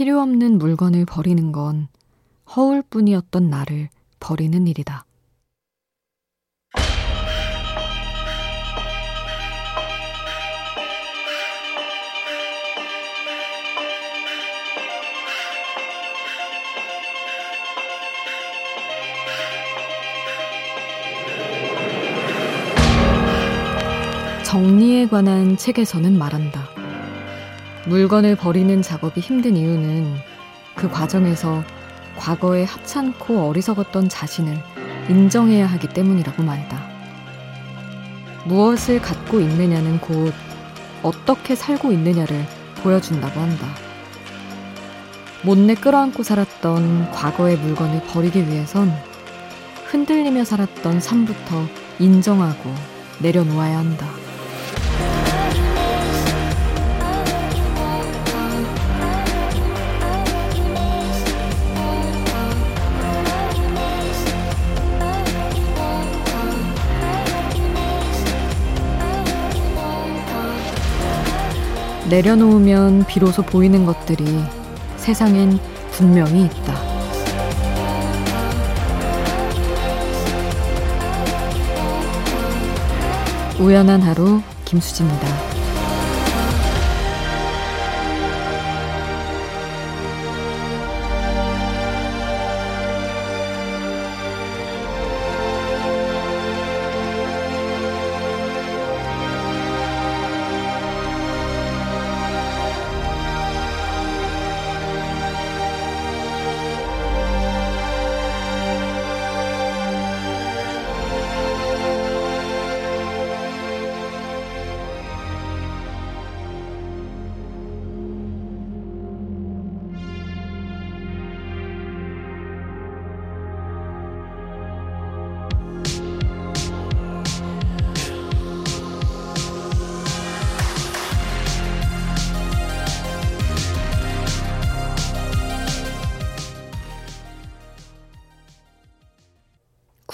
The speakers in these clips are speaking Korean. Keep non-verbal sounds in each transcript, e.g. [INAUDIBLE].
필요 없는 물건을 버리는 건 허울 뿐이었던 나를 버리는 일이다. 정리에 관한 책에서는 말한다. 물건을 버리는 작업이 힘든 이유는 그 과정에서 과거에 하찮고 어리석었던 자신을 인정해야 하기 때문이라고 말다. 무엇을 갖고 있느냐는 곧 어떻게 살고 있느냐를 보여준다고 한다. 못내 끌어안고 살았던 과거의 물건을 버리기 위해선 흔들리며 살았던 삶부터 인정하고 내려놓아야 한다. 내려놓으면 비로소 보이는 것들이 세상엔 분명히 있다. 우연한 하루 김수지입니다.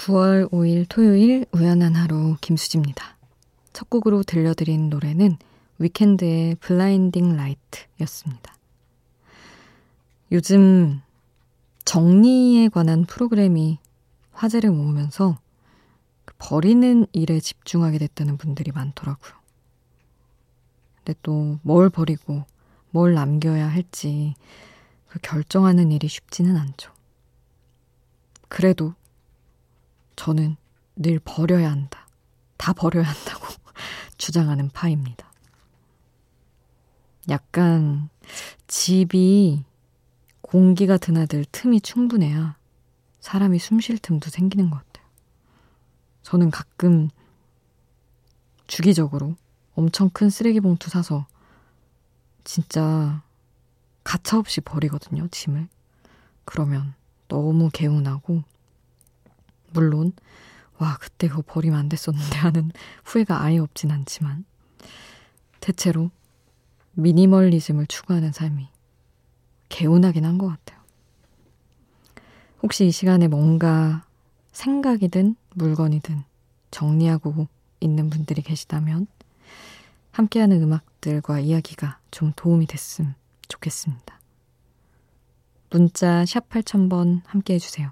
9월 5일 토요일 우연한 하루 김수지입니다. 첫 곡으로 들려드린 노래는 위켄드의 블라인딩 라이트였습니다. 요즘 정리에 관한 프로그램이 화제를 모으면서 그 버리는 일에 집중하게 됐다는 분들이 많더라고요. 근데 또 뭘 버리고 뭘 남겨야 할지 그 결정하는 일이 쉽지는 않죠. 그래도 저는 늘 버려야 한다. 다 버려야 한다고 [LAUGHS] 주장하는 파입니다. 약간 집이 공기가 드나들 틈이 충분해야 사람이 숨 쉴 틈도 생기는 것 같아요. 저는 가끔 주기적으로 엄청 큰 쓰레기 봉투 사서 진짜 가차없이 버리거든요, 짐을. 그러면 너무 개운하고 물론, 와, 그때 그거 버리면 안 됐었는데 하는 후회가 아예 없진 않지만, 대체로 미니멀리즘을 추구하는 삶이 개운하긴 한 것 같아요. 혹시 이 시간에 뭔가 생각이든 물건이든 정리하고 있는 분들이 계시다면, 함께하는 음악들과 이야기가 좀 도움이 됐음 좋겠습니다. 문자 샵 8000번 함께 해주세요.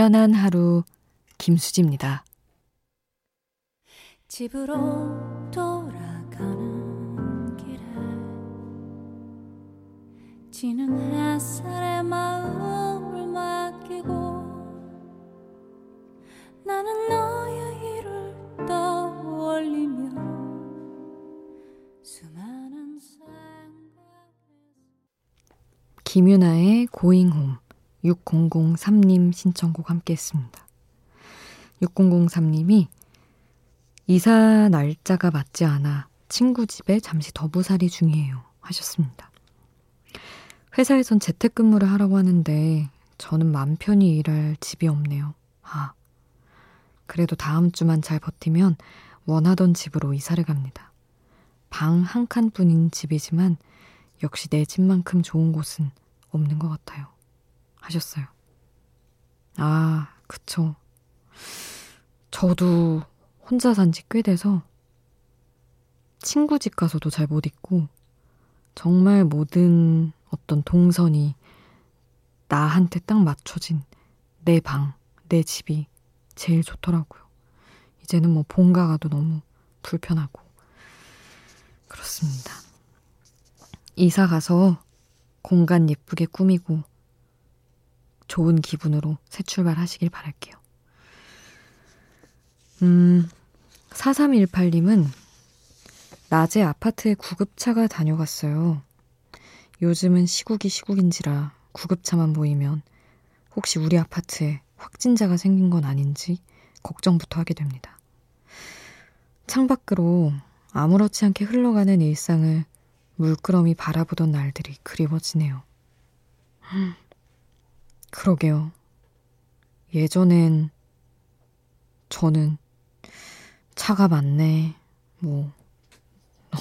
우연한 하루 김수지입니다. 집으로 돌아가는 길에 지는 햇살에 마음을 맡기고 나는 너의 일을 떠올리며 수많은 생각 김윤아의 고잉홈 6003님 신청곡 함께 했습니다. 6003님이 이사 날짜가 맞지 않아 친구 집에 잠시 더부살이 중이에요. 하셨습니다. 회사에선 재택근무를 하라고 하는데 저는 맘 편히 일할 집이 없네요. 아, 그래도 다음 주만 잘 버티면 원하던 집으로 이사를 갑니다. 방 한 칸뿐인 집이지만 역시 내 집만큼 좋은 곳은 없는 것 같아요. 하셨어요. 아, 그쵸. 저도 혼자 산 지 꽤 돼서 친구 집 가서도 잘 못 있고 정말 모든 어떤 동선이 나한테 딱 맞춰진 내 방, 내 집이 제일 좋더라고요. 이제는 뭐 본가 가도 너무 불편하고 그렇습니다. 이사 가서 공간 예쁘게 꾸미고 좋은 기분으로 새 출발하시길 바랄게요. 음, 4318님은 낮에 아파트에 구급차가 다녀갔어요. 요즘은 시국이 시국인지라 구급차만 보이면 혹시 우리 아파트에 확진자가 생긴 건 아닌지 걱정부터 하게 됩니다. 창밖으로 아무렇지 않게 흘러가는 일상을 물끄러미 바라보던 날들이 그리워지네요. 그러게요. 예전엔 저는 차가 많네, 뭐,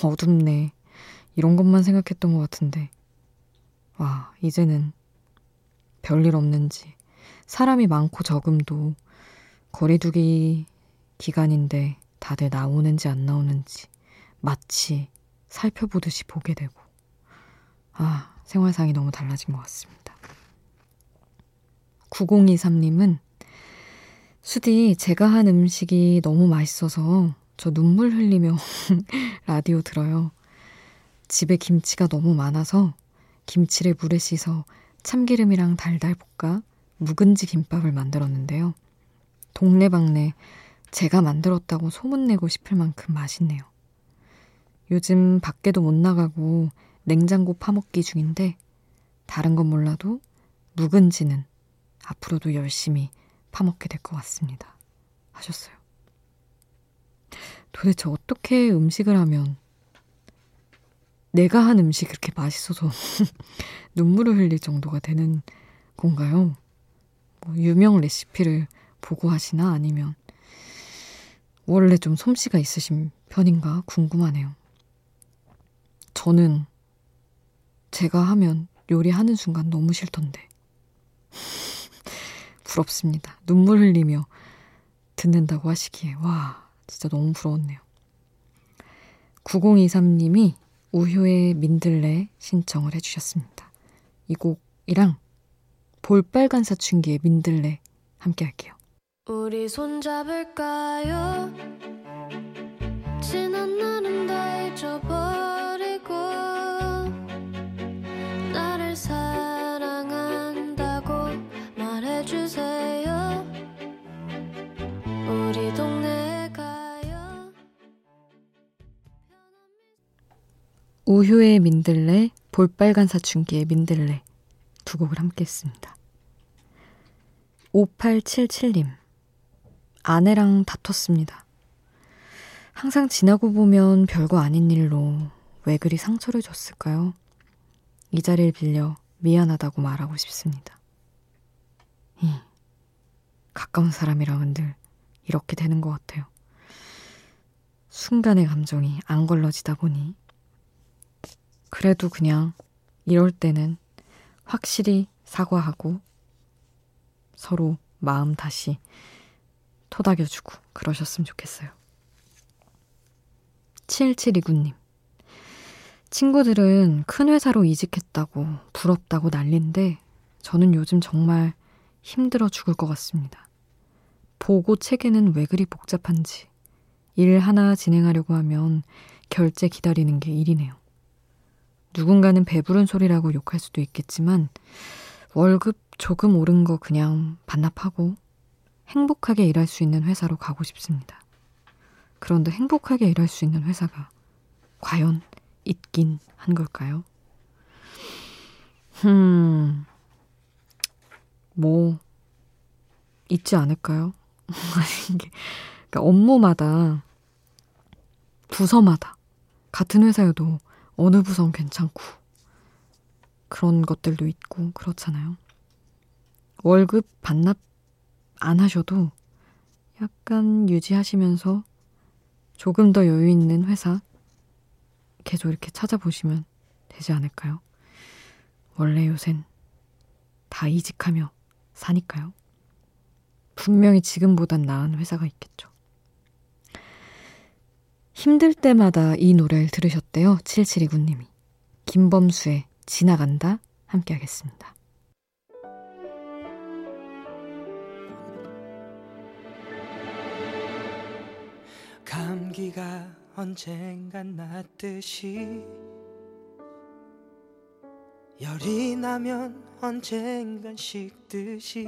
어둡네, 이런 것만 생각했던 것 같은데, 와, 이제는 별일 없는지, 사람이 많고 적음도 거리두기 기간인데 다들 나오는지 안 나오는지 마치 살펴보듯이 보게 되고, 아, 생활상이 너무 달라진 것 같습니다. 9023님은 수디, 제가 한 음식이 너무 맛있어서 저 눈물 흘리며 [LAUGHS] 라디오 들어요. 집에 김치가 너무 많아서 김치를 물에 씻어 참기름이랑 달달 볶아 묵은지 김밥을 만들었는데요. 동네방네 제가 만들었다고 소문내고 싶을 만큼 맛있네요. 요즘 밖에도 못 나가고 냉장고 파먹기 중인데 다른 건 몰라도 묵은지는 앞으로도 열심히 파먹게 될 것 같습니다. 하셨어요. 도대체 어떻게 음식을 하면 내가 한 음식이 그렇게 맛있어서 [LAUGHS] 눈물을 흘릴 정도가 되는 건가요? 뭐 유명 레시피를 보고 하시나 아니면 원래 좀 솜씨가 있으신 편인가 궁금하네요. 저는 제가 하면 요리하는 순간 너무 싫던데. 부럽습니다. 눈물 흘리며 듣는다고 하시기에. 와, 진짜 너무 부러웠네요. 9023님이 우효의 민들레 신청을 해주셨습니다. 이 곡이랑 볼빨간 사춘기의 민들레 함께 할게요. 우리 손잡을까요? 지난 날은 다 잊어버 우효의 민들레, 볼빨간 사춘기의 민들레 두 곡을 함께 했습니다. 5877님. 아내랑 다퉜습니다. 항상 지나고 보면 별거 아닌 일로 왜 그리 상처를 줬을까요? 이 자리를 빌려 미안하다고 말하고 싶습니다. 이, 가까운 사람이랑은 늘 이렇게 되는 것 같아요. 순간의 감정이 안 걸러지다 보니. 그래도 그냥 이럴 때는 확실히 사과하고 서로 마음 다시 토닥여주고 그러셨으면 좋겠어요. 7729님. 친구들은 큰 회사로 이직했다고 부럽다고 난린데 저는 요즘 정말 힘들어 죽을 것 같습니다. 보고 체계는 왜 그리 복잡한지 일 하나 진행하려고 하면 결제 기다리는 게 일이네요. 누군가는 배부른 소리라고 욕할 수도 있겠지만 월급 조금 오른 거 그냥 반납하고 행복하게 일할 수 있는 회사로 가고 싶습니다. 그런데 행복하게 일할 수 있는 회사가 과연 있긴 한 걸까요? 음, 뭐, 있지 않을까요? [LAUGHS] 그러니까 업무마다 부서마다 같은 회사여도 어느 부서는 괜찮고 그런 것들도 있고 그렇잖아요. 월급 반납 안 하셔도 약간 유지하시면서 조금 더 여유 있는 회사 계속 이렇게 찾아보시면 되지 않을까요? 원래 요샌 다 이직하며 사니까요. 분명히 지금보단 나은 회사가 있겠죠. 힘들 때마다 이 노래를 들으셨대요. 7729님이. 김범수의 지나간다 함께 하겠습니다. 감기가 언젠간 낫듯이 열이 나면 언젠간 식듯이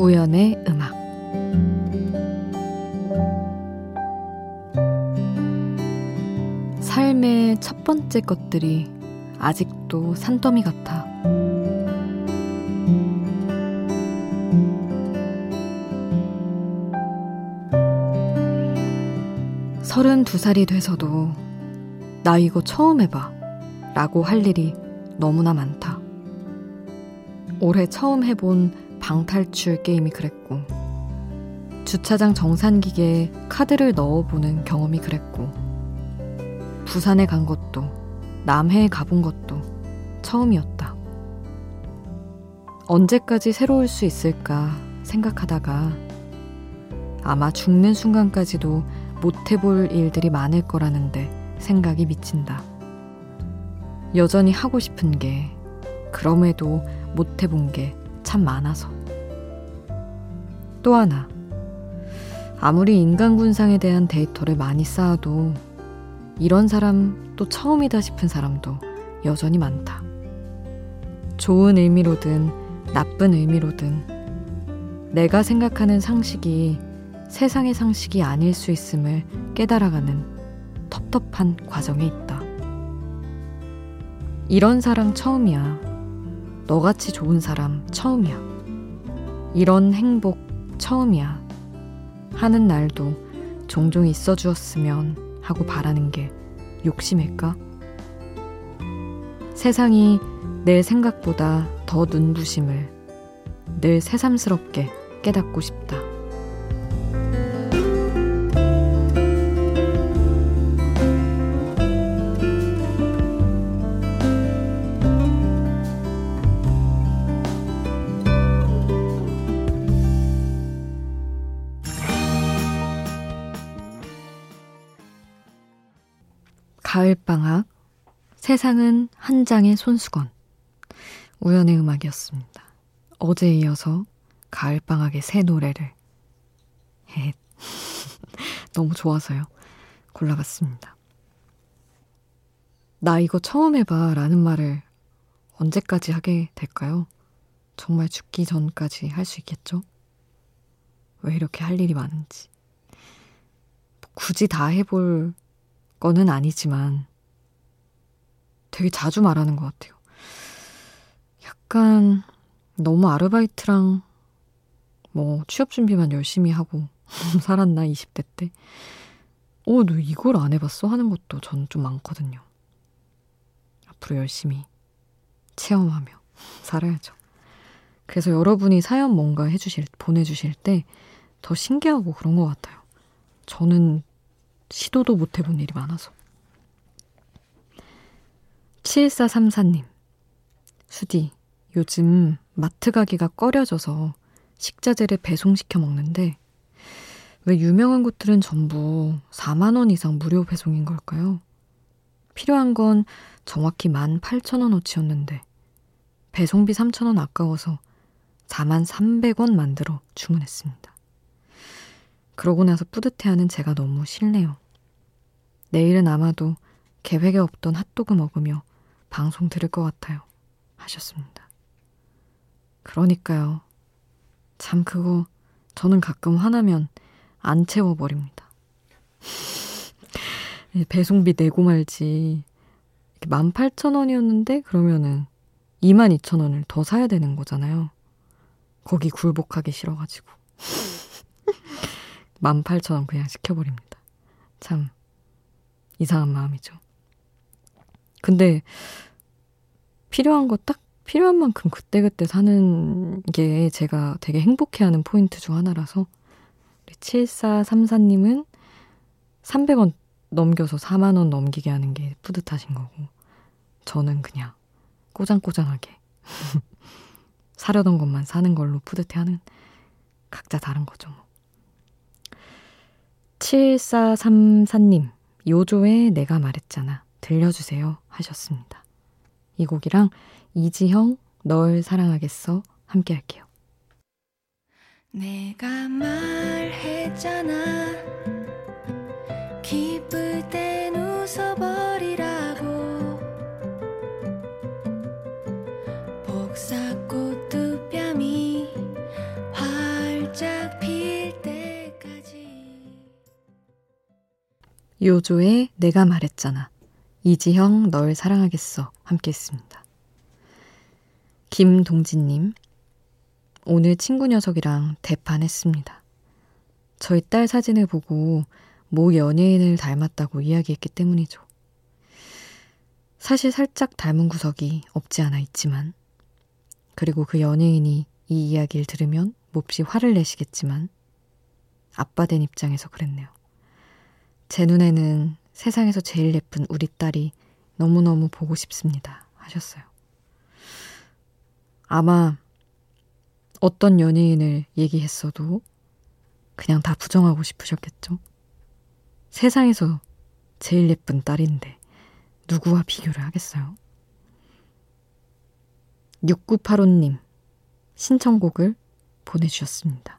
우연의 음악 삶의 첫 번째 것들이 아직도 산더미 같아. 서른 두 살이 돼서도 나 이거 처음 해봐 라고 할 일이 너무나 많다. 올해 처음 해본 방탈출 게임이 그랬고, 주차장 정산기계에 카드를 넣어보는 경험이 그랬고, 부산에 간 것도, 남해에 가본 것도 처음이었다. 언제까지 새로울 수 있을까 생각하다가 아마 죽는 순간까지도 못 해볼 일들이 많을 거라는데 생각이 미친다. 여전히 하고 싶은 게, 그럼에도 못 해본 게 참 많아서. 또 하나, 아무리 인간 군상에 대한 데이터를 많이 쌓아도 이런 사람 또 처음이다 싶은 사람도 여전히 많다. 좋은 의미로든 나쁜 의미로든 내가 생각하는 상식이 세상의 상식이 아닐 수 있음을 깨달아가는 텁텁한 과정에 있다. 이런 사랑 처음이야. 너같이 좋은 사람 처음이야. 이런 행복 처음이야. 하는 날도 종종 있어 주었으면 하고 바라는 게 욕심일까? 세상이 내 생각보다 더 눈부심을 늘 새삼스럽게 깨닫고 싶다. 세상은 한 장의 손수건. 우연의 음악이었습니다. 어제에 이어서 가을방학의 새 노래를 해 [LAUGHS] 너무 좋아서요. 골라봤습니다. 나 이거 처음 해봐 라는 말을 언제까지 하게 될까요? 정말 죽기 전까지 할 수 있겠죠? 왜 이렇게 할 일이 많은지. 굳이 다 해볼 거는 아니지만 되게 자주 말하는 것 같아요. 약간 너무 아르바이트랑 뭐 취업 준비만 열심히 하고 [LAUGHS] 살았나 20대 때. 어, 너 이걸 안 해봤어? 하는 것도 전좀 많거든요. 앞으로 열심히 체험하며 [LAUGHS] 살아야죠. 그래서 여러분이 사연 뭔가 해주실, 보내주실 때 더 신기하고 그런 것 같아요. 저는 시도도 못 해본 일이 많아서. 7434님. 수디, 요즘 마트 가기가 꺼려져서 식자재를 배송시켜 먹는데 왜 유명한 곳들은 전부 4만원 이상 무료 배송인 걸까요? 필요한 건 정확히 18,000원어치였는데 배송비 3,000원 아까워서 4만 300원 만들어 주문했습니다. 그러고 나서 뿌듯해하는 제가 너무 싫네요. 내일은 아마도 계획에 없던 핫도그 먹으며 방송 들을 것 같아요. 하셨습니다. 그러니까요. 참 그거 저는 가끔 화나면 안 채워버립니다. [LAUGHS] 배송비 내고 말지. 18,000원이었는데 그러면은 22,000원을 더 사야 되는 거잖아요. 거기 굴복하기 싫어가지고. [LAUGHS] 18,000원 그냥 시켜버립니다. 참 이상한 마음이죠. 근데 필요한 거 딱 필요한 만큼 그때그때 사는 게 제가 되게 행복해하는 포인트 중 하나라서 7434님은 300원 넘겨서 4만원 넘기게 하는 게 뿌듯하신 거고 저는 그냥 꼬장꼬장하게 [LAUGHS] 사려던 것만 사는 걸로 뿌듯해하는 각자 다른 거죠 뭐. 7434님 요조의 내가 말했잖아 들려주세요 하셨습니다. 이 곡이랑 이지형 널 사랑하겠어 함께 할게요. 내가 말했잖아 기쁠 땐 웃어버리라고 복사꽃 두 뺨이 활짝 필 때까지 요조의 내가 말했잖아 이지형 널 사랑하겠어 함께 했습니다. 김동진님 오늘 친구 녀석이랑 대판했습니다. 저희 딸 사진을 보고 모 연예인을 닮았다고 이야기했기 때문이죠. 사실 살짝 닮은 구석이 없지 않아 있지만, 그리고 그 연예인이 이 이야기를 들으면 몹시 화를 내시겠지만, 아빠 된 입장에서 그랬네요. 제 눈에는 세상에서 제일 예쁜 우리 딸이 너무너무 보고 싶습니다. 하셨어요. 아마 어떤 연예인을 얘기했어도 그냥 다 부정하고 싶으셨겠죠? 세상에서 제일 예쁜 딸인데 누구와 비교를 하겠어요? 6985님 신청곡을 보내주셨습니다.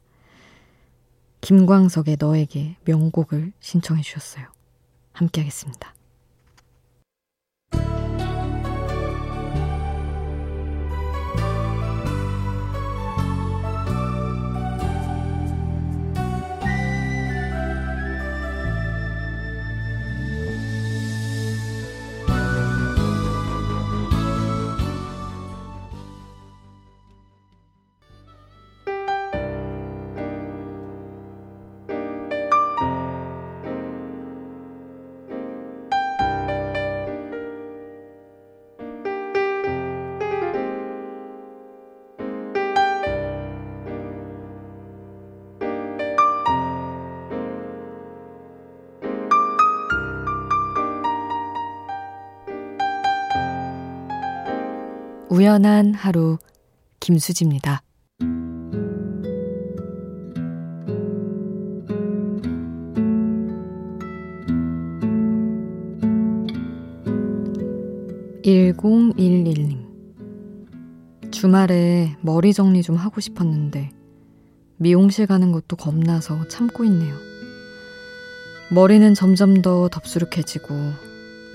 김광석의 너에게 명곡을 신청해 주셨어요. 함께 하겠습니다. 우연한 하루 김수지입니다. 1011님. 주말에 머리 정리 좀 하고 싶었는데 미용실 가는 것도 겁나서 참고 있네요. 머리는 점점 더 덥수룩해지고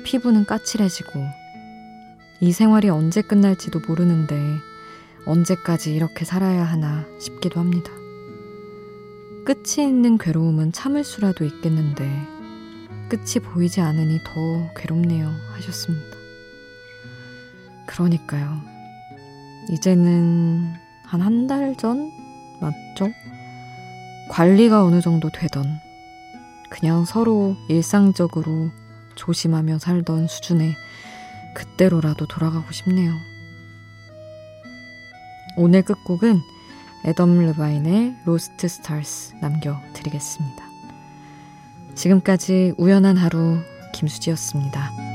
피부는 까칠해지고 이 생활이 언제 끝날지도 모르는데 언제까지 이렇게 살아야 하나 싶기도 합니다. 끝이 있는 괴로움은 참을 수라도 있겠는데 끝이 보이지 않으니 더 괴롭네요 하셨습니다. 그러니까요. 이제는 한 한 달 전 맞죠? 관리가 어느 정도 되던 그냥 서로 일상적으로 조심하며 살던 수준의 그때로라도 돌아가고 싶네요. 오늘 끝곡은 Adam Levine의 Lost Stars 남겨드리겠습니다. 지금까지 우연한 하루 김수지였습니다.